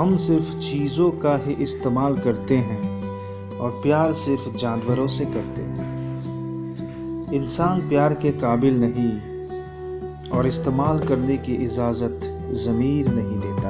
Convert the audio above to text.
हम सिर्फ़ चीज़ों का ही इस्तेमाल करते हैं और प्यार सिर्फ़ जानवरों से करते हैं। इंसान प्यार के काबिल नहीं और इस्तेमाल करने की इजाज़त ज़मीर नहीं देता।